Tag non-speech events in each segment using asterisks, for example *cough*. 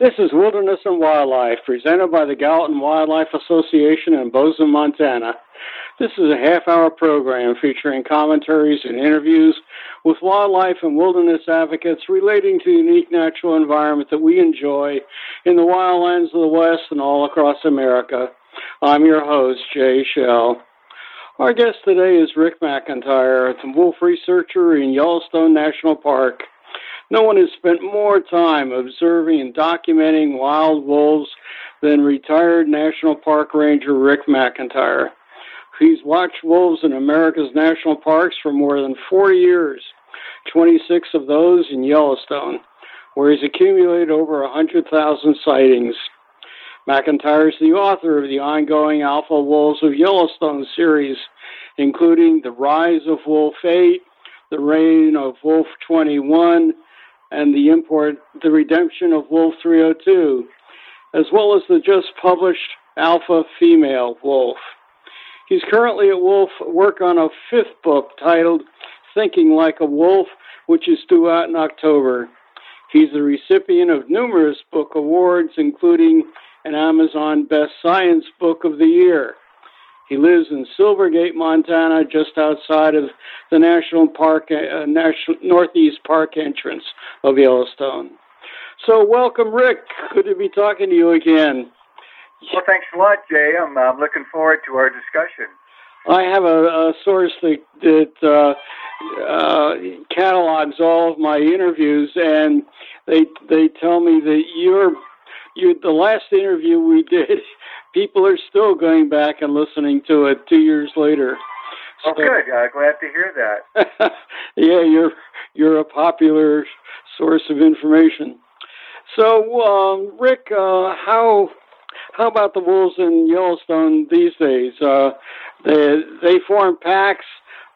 This is Wilderness and Wildlife, presented by the Gallatin Wildlife Association in Bozeman, Montana. This is a half hour program featuring commentaries and interviews with wildlife and wilderness advocates relating to the unique natural environment that we enjoy in the wildlands of the West and all across America. I'm your host, Jay Shell. Our guest today is Rick McIntyre, a wolf researcher in Yellowstone National Park. No one has spent more time observing and documenting wild wolves than retired National Park Ranger Rick McIntyre. He's watched wolves in America's national parks for more than 40 years, 26 of those in Yellowstone, where he's accumulated over 100,000 sightings. McIntyre is the author of the ongoing Alpha Wolves of Yellowstone series, including The Rise of Wolf 8, The Reign of Wolf 21, and the import, the redemption of Wolf 302, as well as the just published Alpha Female Wolf. He's currently at Wolf work on a fifth book titled Thinking Like a Wolf, which is due out in October. He's the recipient of numerous book awards, including an Amazon Best Science Book of the Year. He lives in Silver Gate, Montana, just outside of the National Park, uh, National Northeast Park entrance of Yellowstone. So, welcome, Rick. Good to be talking to you again. Well, thanks a lot, Jay. I'm, I'm looking forward to our discussion. I have a, a source that, that uh, uh, catalogs all of my interviews, and they they tell me that you're you the last interview we did people are still going back and listening to it two years later. Oh, so, good. Uh, glad to hear that. *laughs* yeah, you're you're a popular source of information. So, um, Rick, uh, how how about the wolves in Yellowstone these days? Uh, they they form packs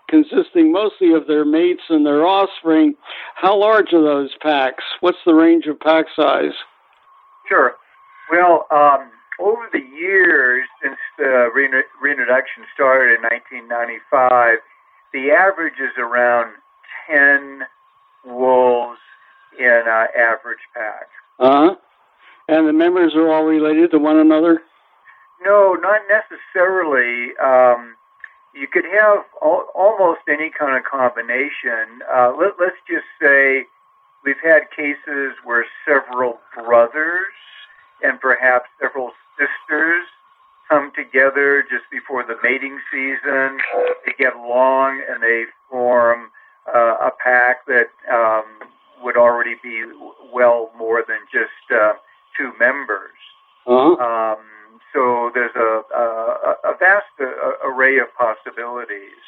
consisting mostly of their mates and their offspring. How large are those packs? What's the range of pack size? Sure. Well, um, over the years since the reintroduction started in 1995, the average is around 10 wolves in an average pack. Uh huh. And the members are all related to one another? No, not necessarily. Um, you could have al- almost any kind of combination. Uh, let, let's just say we've had cases where several brothers and perhaps several sisters come together just before the mating season. They get along and they form uh, a pack that um, would already be well more than just uh, two members. Uh-huh. Um, so there's a, a, a vast array of possibilities.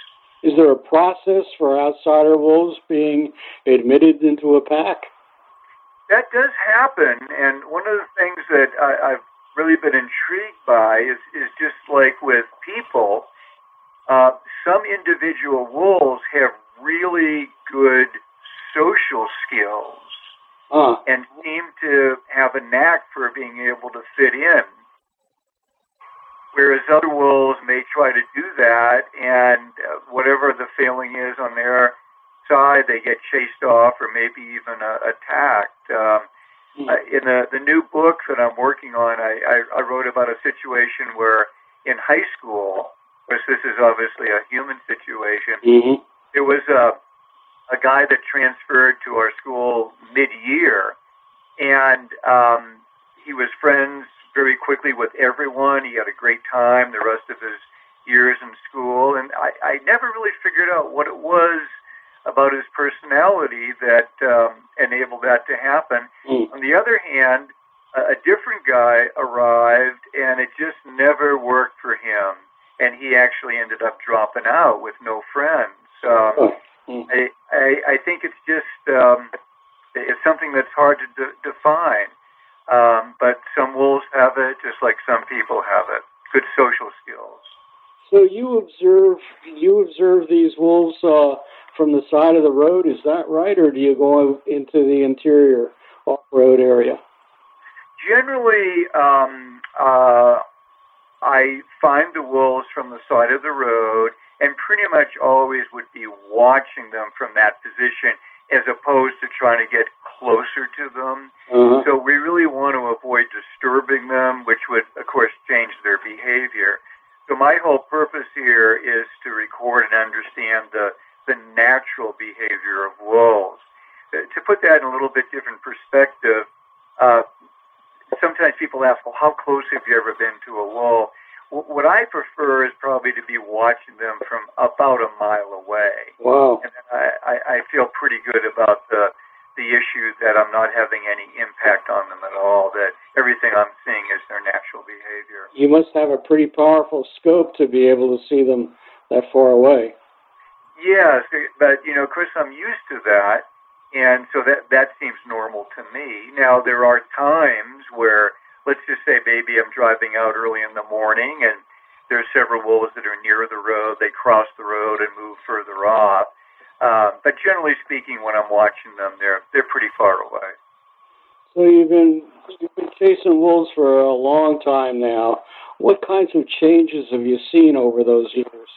Is there a process for outsider wolves being admitted into a pack? That does happen, and one of the things that I, I've really been intrigued by is, is just like with people, uh, some individual wolves have really good social skills uh. and seem to have a knack for being able to fit in. Whereas other wolves may try to do that, and uh, whatever the failing is on their side, they get chased off or maybe even uh, attacked. Um, Mm. Uh, in the, the new book that I'm working on, I, I, I wrote about a situation where in high school, which this is obviously a human situation, mm-hmm. there was a, a guy that transferred to our school mid-year, and um, he was friends very quickly with everyone. He had a great time the rest of his years in school, and I, I never really figured out what it was – about his personality that um, enabled that to happen. Mm. On the other hand, a, a different guy arrived, and it just never worked for him, and he actually ended up dropping out with no friends. Um, mm. I, I, I think it's just um, it's something that's hard to de- define. Um, but some wolves have it, just like some people have it. Good social skills. So you observe you observe these wolves uh, from the side of the road. Is that right, or do you go into the interior off-road area? Generally, um, uh, I find the wolves from the side of the road, and pretty much always would be watching them from that position, as opposed to trying to get closer to them. Uh-huh. So we really want to avoid disturbing them, which would, of course, change their behavior. So my whole purpose here is to record and understand the, the natural behavior of wolves. Uh, to put that in a little bit different perspective, uh, sometimes people ask, well, how close have you ever been to a wolf? what I prefer is probably to be watching them from about a mile away. Wow. And I, I, I feel pretty good about the the issue that I'm not having any impact on them at all. That everything I'm seeing is their natural behavior. You must have a pretty powerful scope to be able to see them that far away. Yes, but you know, Chris, I'm used to that, and so that that seems normal to me. Now there are times where let's just say maybe I'm driving out early in the morning and there's several wolves that are near the road. They cross the road and move further off. Uh, but generally speaking, when I'm watching them, they're they're pretty far away. So you've been you've been chasing wolves for a long time now. What kinds of changes have you seen over those years?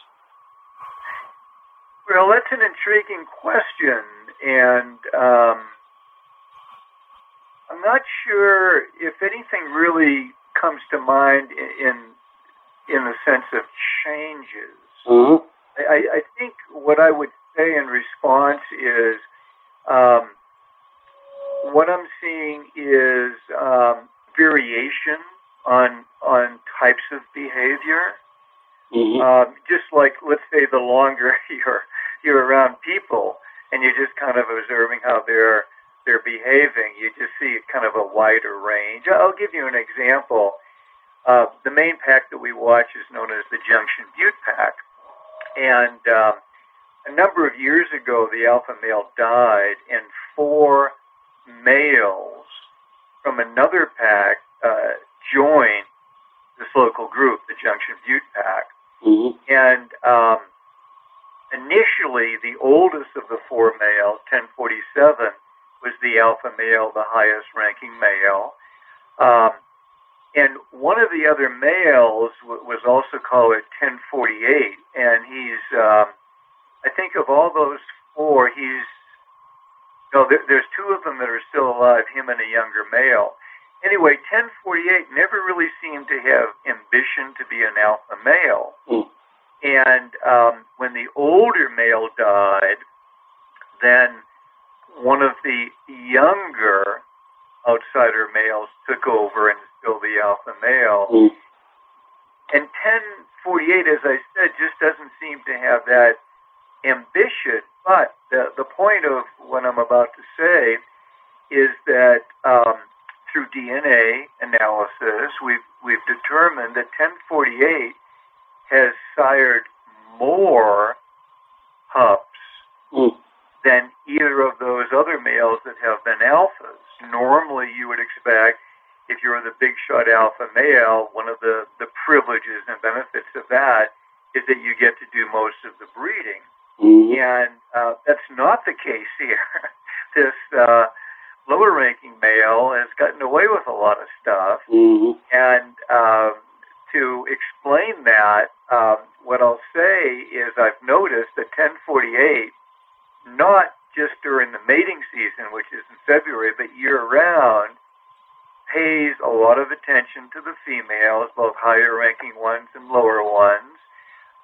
Well, that's an intriguing question, and um, I'm not sure if anything really comes to mind in in the sense of changes. Uh-huh. I, I think what I would say in response is um, what I'm seeing is um, variation on on types of behavior. Mm-hmm. Um, just like let's say the longer *laughs* you're you're around people and you're just kind of observing how they're they're behaving, you just see kind of a wider range. I'll give you an example. Uh, the main pack that we watch is known as the Junction Butte pack. And um, a number of years ago, the alpha male died, and four males from another pack uh, joined this local group, the Junction Butte pack. Mm-hmm. And um, initially, the oldest of the four males, 1047, was the alpha male, the highest ranking male. Um, and one of the other males w- was also called 1048, and he's, um, I think of all those four, he's, no, there, there's two of them that are still alive, him and a younger male. Anyway, 1048 never really seemed to have ambition to be an alpha male. Mm. And um, when the older male died, then one of the younger outsider males took over and is still the alpha male. Mm. And 1048, as I said, just doesn't seem to have that ambition. But the, the point of what I'm about to say is that um, through DNA analysis, we've, we've determined that 1048 has sired more pups Mm. than either of those other males that have been alphas. Normally, you would expect if you're the big shot alpha male, one of the, the privileges and benefits of that is that you get to do most of the breeding. And uh, that's not the case here. *laughs* this uh, lower ranking male has gotten away with a lot of stuff. Mm-hmm. And um, to explain that, um, what I'll say is I've noticed that 1048 not just during the mating season, which is in February, but year round, pays a lot of attention to the females, both higher ranking ones and lower ones,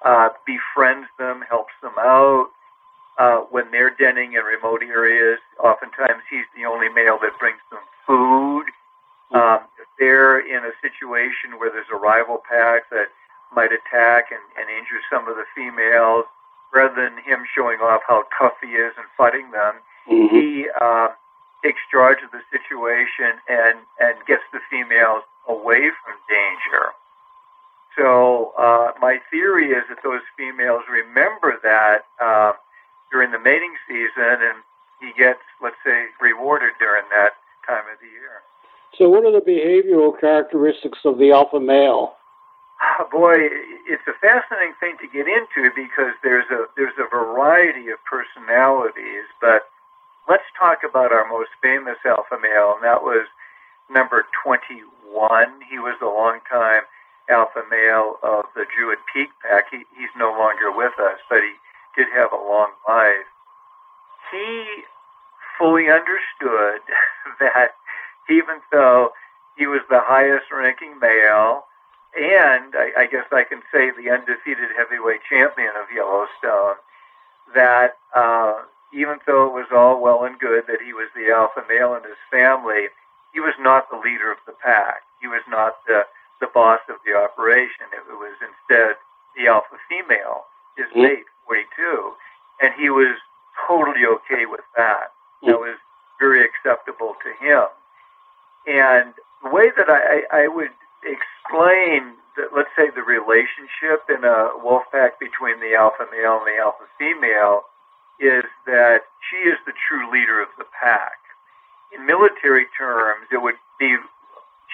uh, befriends them, helps them out. Uh, when they're denning in remote areas, oftentimes he's the only male that brings them food. Um, if they're in a situation where there's a rival pack that might attack and, and injure some of the females, rather than him showing off how tough he is and fighting them, Mm-hmm. he uh, takes charge of the situation and, and gets the females away from danger. So uh, my theory is that those females remember that uh, during the mating season, and he gets, let's say, rewarded during that time of the year. So, what are the behavioral characteristics of the alpha male? Ah, *sighs* Boy, it's a fascinating thing to get into because there's a there's a variety of personalities. But let's talk about our most famous alpha male, and that was number 21. He was a longtime alpha male of the Druid Peak Pack. He, he's no longer with us, but he did have a long life. He fully understood *laughs* that even though he was the highest ranking male, and I, I guess I can say the undefeated heavyweight champion of Yellowstone, that uh, even though it was all well and good that he was the alpha male in his family, he was not the leader of the pack. He was not the, the boss of the operation. It was instead the alpha female, his mm-hmm. mate, 42. And he was totally okay with that. Mm-hmm. That was very acceptable to him. And the way that I, I would explain, that, let's say, the relationship in a wolf pack between the alpha male and the alpha female is that she is the true leader of the pack. In military terms, it would be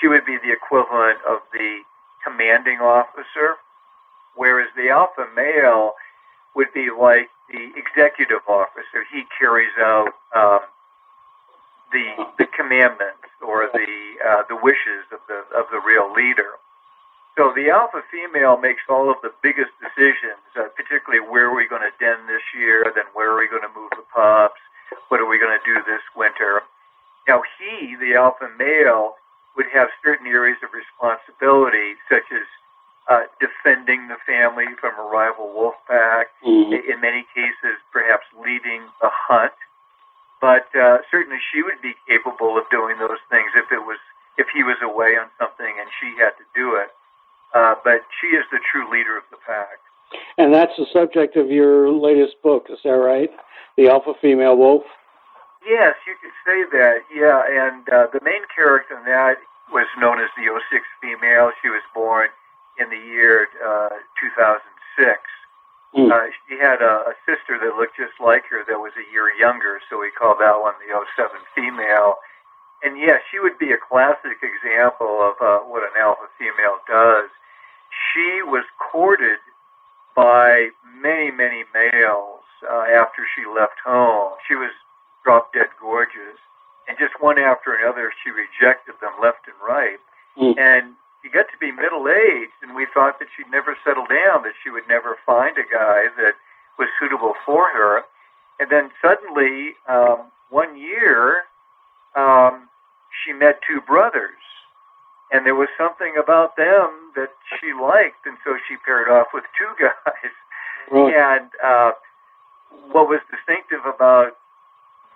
she would be the equivalent of the commanding officer, whereas the alpha male would be like the executive officer. He carries out um, the the commandments or the uh, the wishes of the of the real leader. So the alpha female makes all of the biggest decisions, uh, particularly where are we going to den this year, then where are we going to move the pups, what are we going to do this winter. Now he, the alpha male, would have certain areas of responsibility, such as uh, defending the family from a rival wolf pack. Mm-hmm. In many cases, perhaps leading the hunt but uh, certainly she would be capable of doing those things if it was if he was away on something and she had to do it. Uh, but she is the true leader of the pack. And that's the subject of your latest book, is that right? The Alpha Female Wolf? Yes, you could say that, yeah. And uh, the main character in that was known as the 06 female. She was born in the year uh, 2006. Mm. Uh, she had a, a sister that looked just like her that was a year younger, so we called that one the 07 female. And yeah, she would be a classic example of uh, what an alpha female does. She was courted by many, many males uh, after she left home. She was drop dead gorgeous. And just one after another, she rejected them left and right. Mm. And she got to be middle aged, and we thought that she'd never settle down, that she would never find a guy that was suitable for her. And then suddenly, um, one year, um, she met two brothers, and there was something about them that she liked, and so she paired off with two *laughs* guys. Right. And uh, what was distinctive about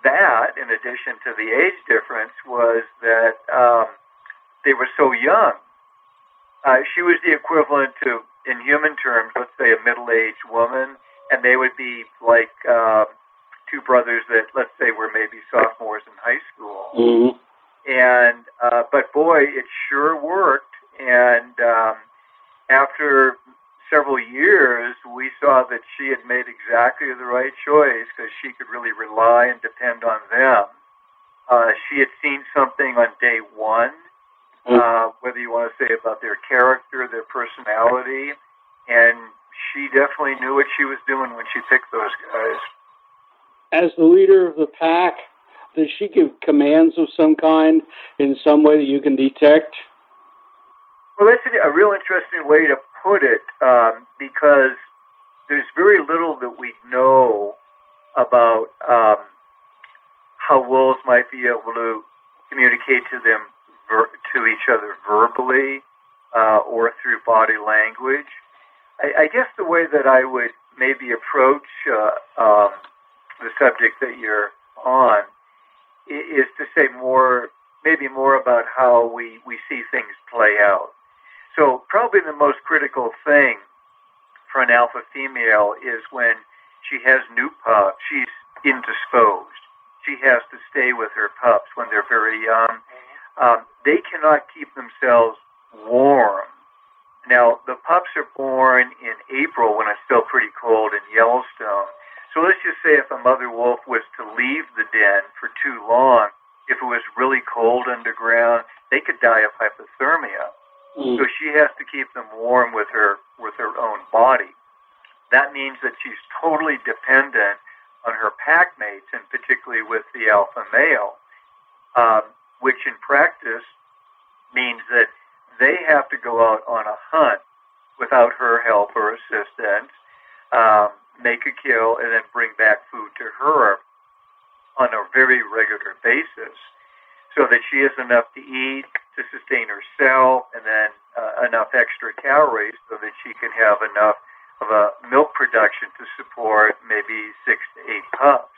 that, in addition to the age difference, was that um, they were so young uh, she was the equivalent to, in human terms, let's say a middle-aged woman, and they would be like uh, two brothers that, let's say, were maybe sophomores in high school. Mm-hmm. And uh, but boy, it sure worked. And um, after several years, we saw that she had made exactly the right choice because she could really rely and depend on them. Uh, she had seen something on day one Mm-hmm. uh, whether you want to say about their character, their personality, and she definitely knew what she was doing when she picked those guys. As the leader of the pack, does she give commands of some kind in some way that you can detect? Well, that's a real interesting way to put it um, because there's very little that we know about um, how wolves might be able to communicate to them ver- to each other verbally uh, or through body language. I, I guess the way that I would maybe approach uh, um, the subject that you're on is to say more, maybe more about how we, we see things play out. So probably the most critical thing for an alpha female is when she has new pups, she's indisposed. She has to stay with her pups when they're very young um, they cannot keep themselves warm. Now, the pups are born in April when it's still pretty cold in Yellowstone. So let's just say if a mother wolf was to leave the den for too long, if it was really cold underground, they could die of hypothermia. Mm. So she has to keep them warm with her with her own body. That means that she's totally dependent on her pack mates, and particularly with the alpha male. Um, which in practice means that they have to go out on a hunt without her help or assistance, um, make a kill, and then bring back food to her. on a very regular basis so that she has enough to eat to sustain herself and then uh, enough extra calories so that she can have enough of a milk production to support maybe six to eight pups.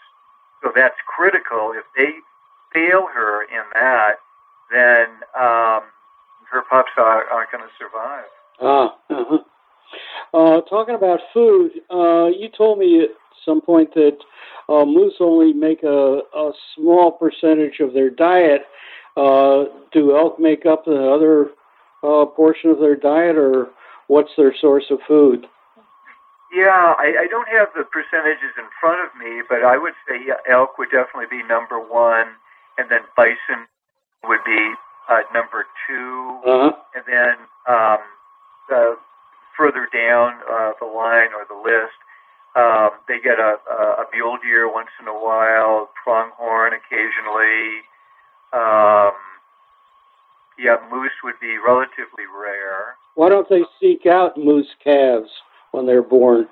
So that's critical. If they fail her in that, then um, her pups are, aren't going to survive. Ah, uh-huh. uh, talking about food, uh, you told me at some point that uh, moose only make a, a small percentage of their diet. Uh, do elk make up the other uh, portion of their diet, or what's their source of food? Yeah, I, I don't have the percentages in front of me, but I would say elk would definitely be number one, and then bison would be uh, number 2 uh-huh. and then um, the, further down uh, the line or the list, um, they get a, a, a mule deer once in a while, pronghorn occasionally. Um, yeah, moose would be relatively rare. Why don't they seek out moose calves when they're born?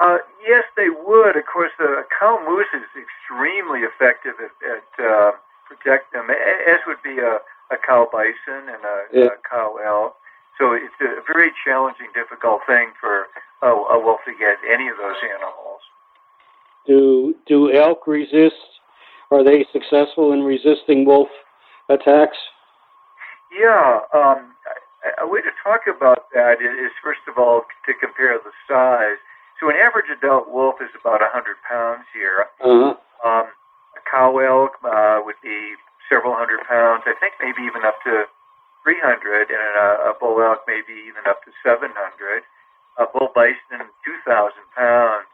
Uh, yes, they would. Of course, the cow moose is extremely effective at, at uh, protect them, as would be a, a cow bison and a, yeah. a cow elk. So it's a very challenging, difficult thing for a, a wolf to get any of those animals. Do do elk resist? Are they successful in resisting wolf attacks? Yeah, um, a, way to talk about that is first of all to compare the size. So an average adult wolf is about 100 pounds here. Uh-huh. Um, a cow elk uh, would be several hundred pounds. I think maybe even up to 300, and a, a bull elk maybe even up to 700. A bull bison, 2,000 pounds.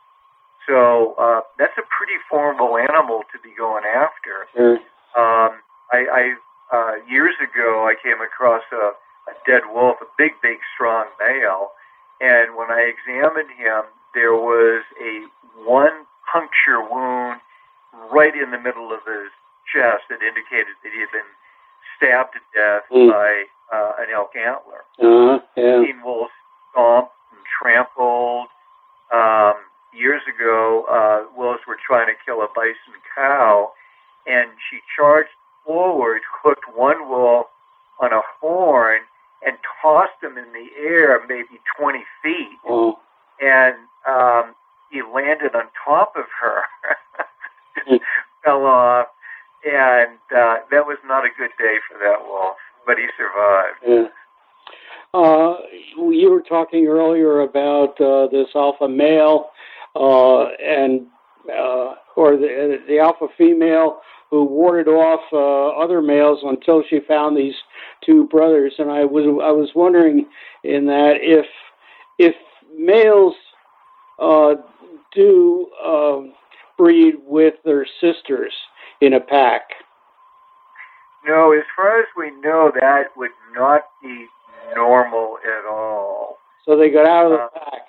So uh, that's a pretty formidable animal to be going after. Mm. Um, I, I uh, years ago I came across a, a dead wolf, a big, big, strong male, and when I examined him, there was a one puncture wound right in the middle of his chest that indicated that he had been stabbed to death mm. by uh, an elk antler. Uh, yeah. Seen wolves stomped and trampled. Um, years ago, uh, wolves were trying to kill a bison cow, and she charged forward, hooked one wolf on a horn, and tossed him in the air maybe 20 feet. Oh. And um, he landed on top of her. fell off, and uh, that was not a good day for that wolf. But he survived. Yeah. Uh, you were talking earlier about uh, this alpha male uh, and uh, or the, the alpha female who warded off uh, other males until she found these two brothers. And I was I was wondering in that if if males uh, do um, breed with their sisters in a pack? No, as far as we know, that would not be normal at all. So they go out of the uh, pack.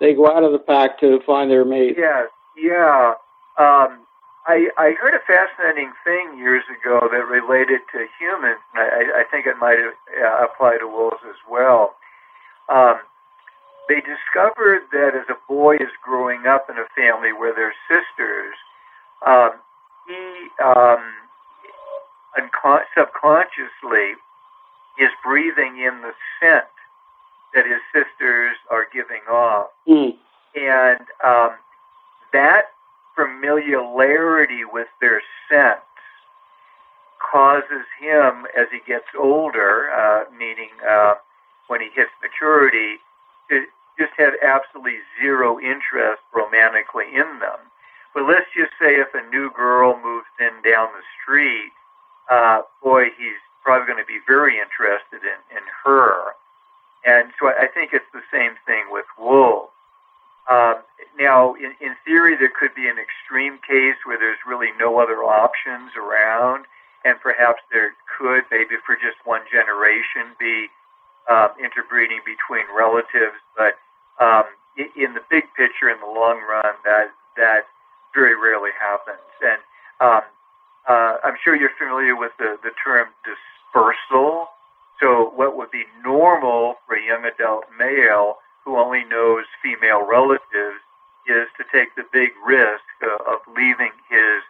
They go out of the pack to find their mate. Yes, yeah. Um, I, I heard a fascinating thing years ago that related to humans. I, I think it might uh, apply to wolves as well. Um, they discovered that as a boy is growing up in a family where there's sisters, um, he um, uncon- subconsciously is breathing in the scent that his sisters are giving off. Mm. And um, that familiarity with their scent causes him, as he gets older, uh, meaning uh, when he hits maturity, to just have absolutely zero interest romantically in them. But let's just say if a new girl moves in down the street, uh, boy, he's probably going to be very interested in, in her. And so I think it's the same thing with wolves. Um, now, in, in theory, there could be an extreme case where there's really no other options around, and perhaps there could, maybe for just one generation, be um, interbreeding between relatives. But um, in the big picture, in the long run, that that very rarely happens. And um, uh, I'm sure you're familiar with the, the term dispersal. So what would be normal for a young adult male who only knows female relatives is to take the big risk of, of leaving his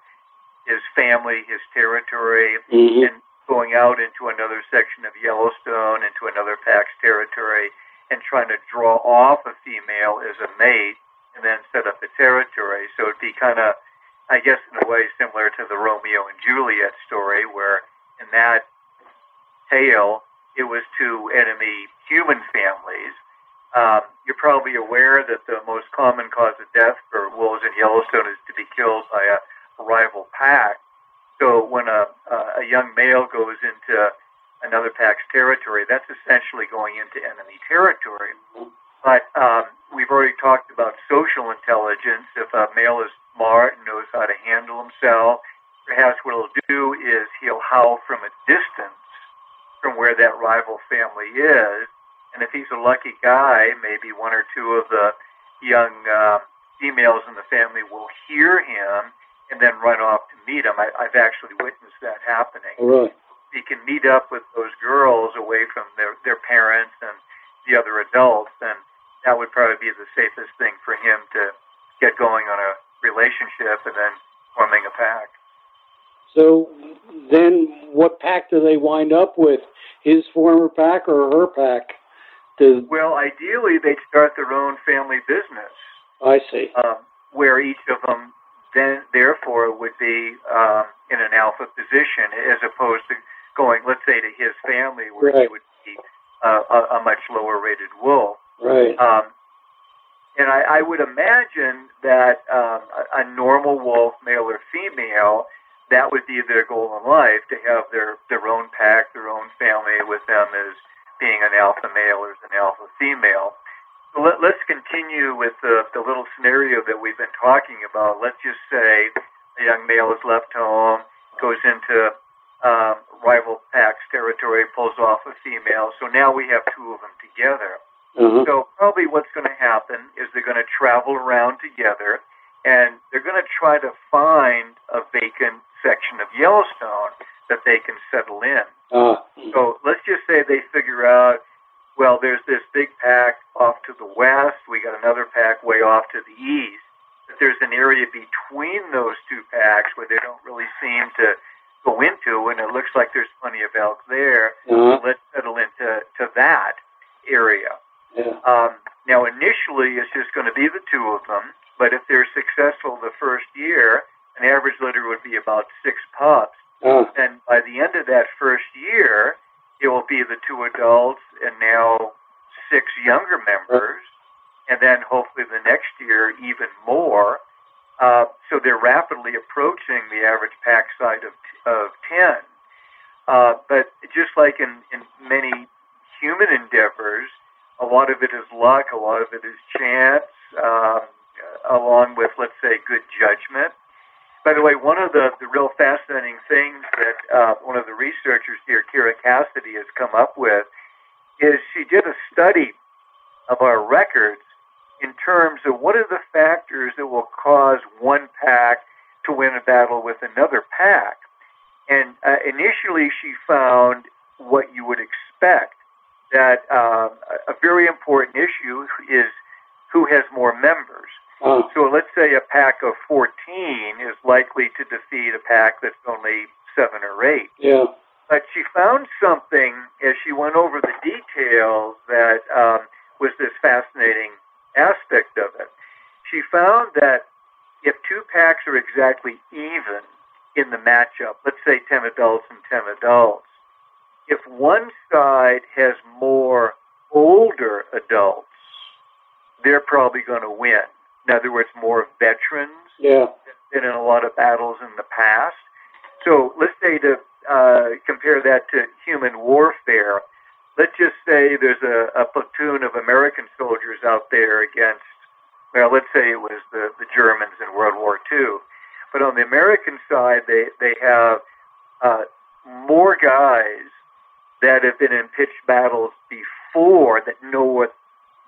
his family, his territory, Mm-hmm. and going out into another section of Yellowstone, into another pack's territory, and trying to draw off a female as a mate, and then set up a territory. So it'd be kind of, I guess, in a way similar to the Romeo and Juliet story, where in that tale it was two enemy human families. Um, you're probably aware that the most common cause of death for wolves in Yellowstone is to be killed by a rival pack. So when a, a young male goes into another pack's territory, that's essentially going into enemy territory. But um, we've already talked about social intelligence. If a male is smart and knows how to handle himself, perhaps what he'll do is he'll howl from a distance from where that rival family is. And if he's a lucky guy, maybe one or two of the young uh, females in the family will hear him and then run off to meet him. I, I've actually witnessed that happening. Oh, really? He can meet up with those girls away from their, their parents and the other adults, and that would probably be the safest thing for him to get going on a relationship and then forming a pack. So then, what pack do they wind up with? His former pack or her pack? Does Well, ideally, they'd start their own family business. I see? um, where each of them then therefore would be um, in an alpha position as opposed to going, let's say, to his family where he would be uh, a, a much lower rated wolf. Right. Um, and I, I would imagine that um, a, a normal wolf, male or female, that would be their goal in life to have their, their own pack, their own family with them as being an alpha male or as an alpha female. So let, let's continue with the, the little scenario that we've been talking about. Let's just say a young male is left home, goes into um, rival pack's territory, pulls off a female. So now we have two of them together. Uh-huh. So probably what's going to happen is they're going to travel around together, and they're going to try to find a vacant section of Yellowstone that they can settle in. Uh, So let's just say they figure out, well, there's this big pack off to the west, we got another pack way off to the east. But there's an area between those two packs where they don't really seem to go into, and it looks like there's plenty of elk there. uh, Let's settle into to that area. Yeah. Um, now, initially, it's just going to be the two of them, but if they're successful the first year, an average litter would be about six pups. Uh, And by the end of that first year, it will be the two adults and now six younger members, and then hopefully the next year, even more. Uh, so they're rapidly approaching the average pack size of, of 10. Uh, but just like in, in many human endeavors, a lot of it is luck, a lot of it is chance, um, along with, let's say, good judgment. By the way, one of the, the real fascinating things that uh, one of the researchers here, Kira Cassidy, has come up with is she did a study of our records in terms of what are the factors that will cause one pack to win a battle with another pack. And uh, initially, she found what you would expect that um, a very important issue is who has more members. uh, So let's say a pack of 14 is likely to defeat a pack that's only seven or eight. yeah. But she found something as she went over the details that um, was this fascinating aspect of it. She found that if two packs are exactly even in the matchup, let's say 10 adults and 10 adults, if one side has more older adults, they're probably going to win. In other words, more veterans Yeah. than in a lot of battles in the past. So let's say to uh, compare that to human warfare, let's just say there's a, a platoon of American soldiers out there against, well, let's say it was the, the Germans in World War II. But on the American side, they, they have uh, more guys that have been in pitched battles before that know what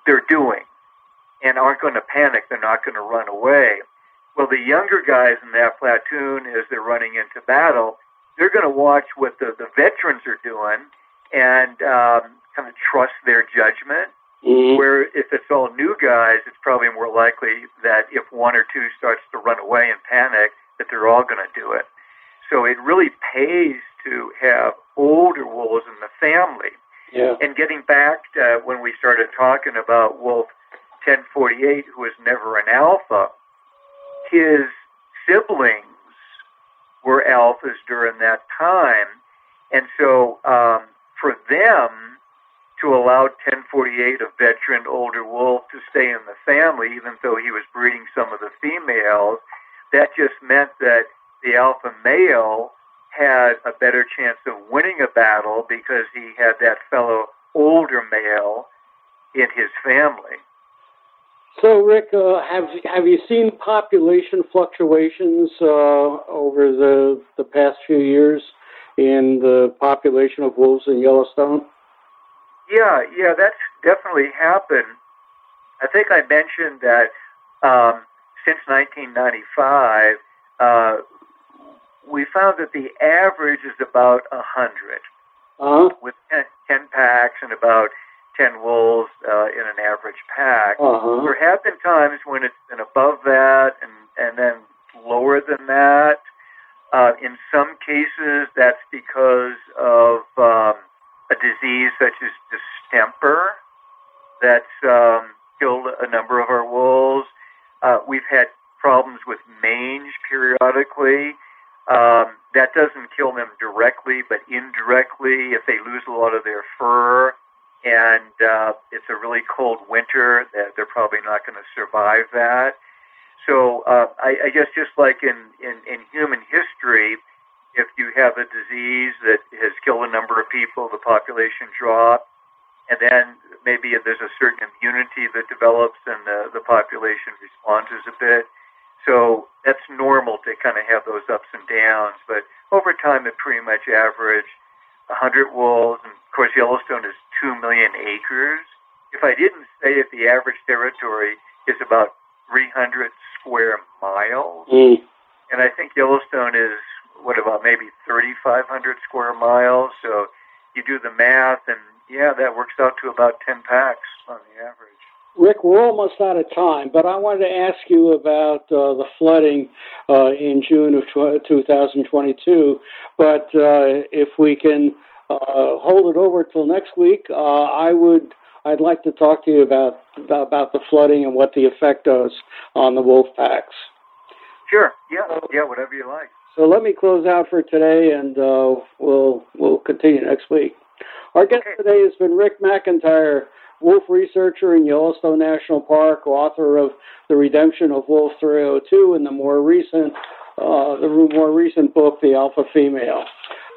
they're doing and aren't going to panic. They're not going to run away. Well, the younger guys in that platoon, as they're running into battle, they're going to watch what the, the veterans are doing and um, kind of trust their judgment Mm-hmm. Where if it's all new guys, it's probably more likely that if one or two starts to run away and panic, that they're all going to do it. So it really pays to have older wolves in the family. Yeah. And getting back to when we started talking about Wolf 1048, who was never an alpha, his siblings were alphas during that time. And so um, for them to allow 1048, a veteran older wolf, to stay in the family, even though he was breeding some of the females, that just meant that the alpha male had a better chance of winning a battle because he had that fellow older male in his family. So, Rick, uh, have have you seen population fluctuations uh, over the the past few years in the population of wolves in Yellowstone? Yeah, yeah, that's definitely happened. I think I mentioned that um, since 1995, uh, we found that the average is about 100, uh-huh. with 10, 10, packs and about 10 wolves uh, in an average pack. Uh-huh. There have been times when it's been above that and, and then lower than that. Uh, in some cases, that's because of um, a disease such as distemper that's um, killed a number of our wolves. Uh, we've had problems with mange periodically. Um, that doesn't kill them directly, but indirectly, if they lose a lot of their fur and uh, it's a really cold winter, they're, probably not going to survive that. So uh, I, I guess just like in, in, in human history, if you have a disease that has killed a number of people, the population drops, and then maybe there's a certain immunity that develops and the, the population responds a bit. So that's normal to kind of have those ups and downs. But over time, it pretty much average 100 wolves. And of course, Yellowstone is 2 million acres. If I didn't say it, the average territory is about 300 square miles. Mm. And I think Yellowstone is, what about maybe 3,500 square miles? So you do the math, and yeah, that works out to about 10 packs on the average. Rick, we're almost out of time, but I wanted to ask you about uh, the flooding uh, in June of 2022. But uh, if we can uh, hold it over till next week, uh, I would. I'd like to talk to you about about the flooding and what the effect does on the wolf packs. Sure. Yeah. Yeah. Whatever you like. So let me close out for today, and uh, we'll we'll continue next week. Our guest okay. today has been Rick McIntyre, wolf researcher in Yellowstone National Park, author of The Redemption of Wolf 302, and the more recent uh, the more recent book, The Alpha Female.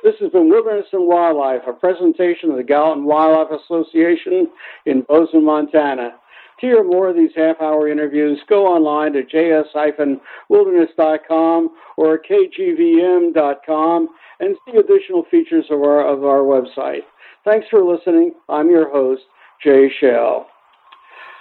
This has been Wilderness and Wildlife, a presentation of the Gallatin Wildlife Association in Bozeman, Montana. To hear more of these half-hour interviews, go online to js-wilderness.com or kgvm.com and see additional features of our, of our website. Thanks for listening. I'm your host, Jay Shell.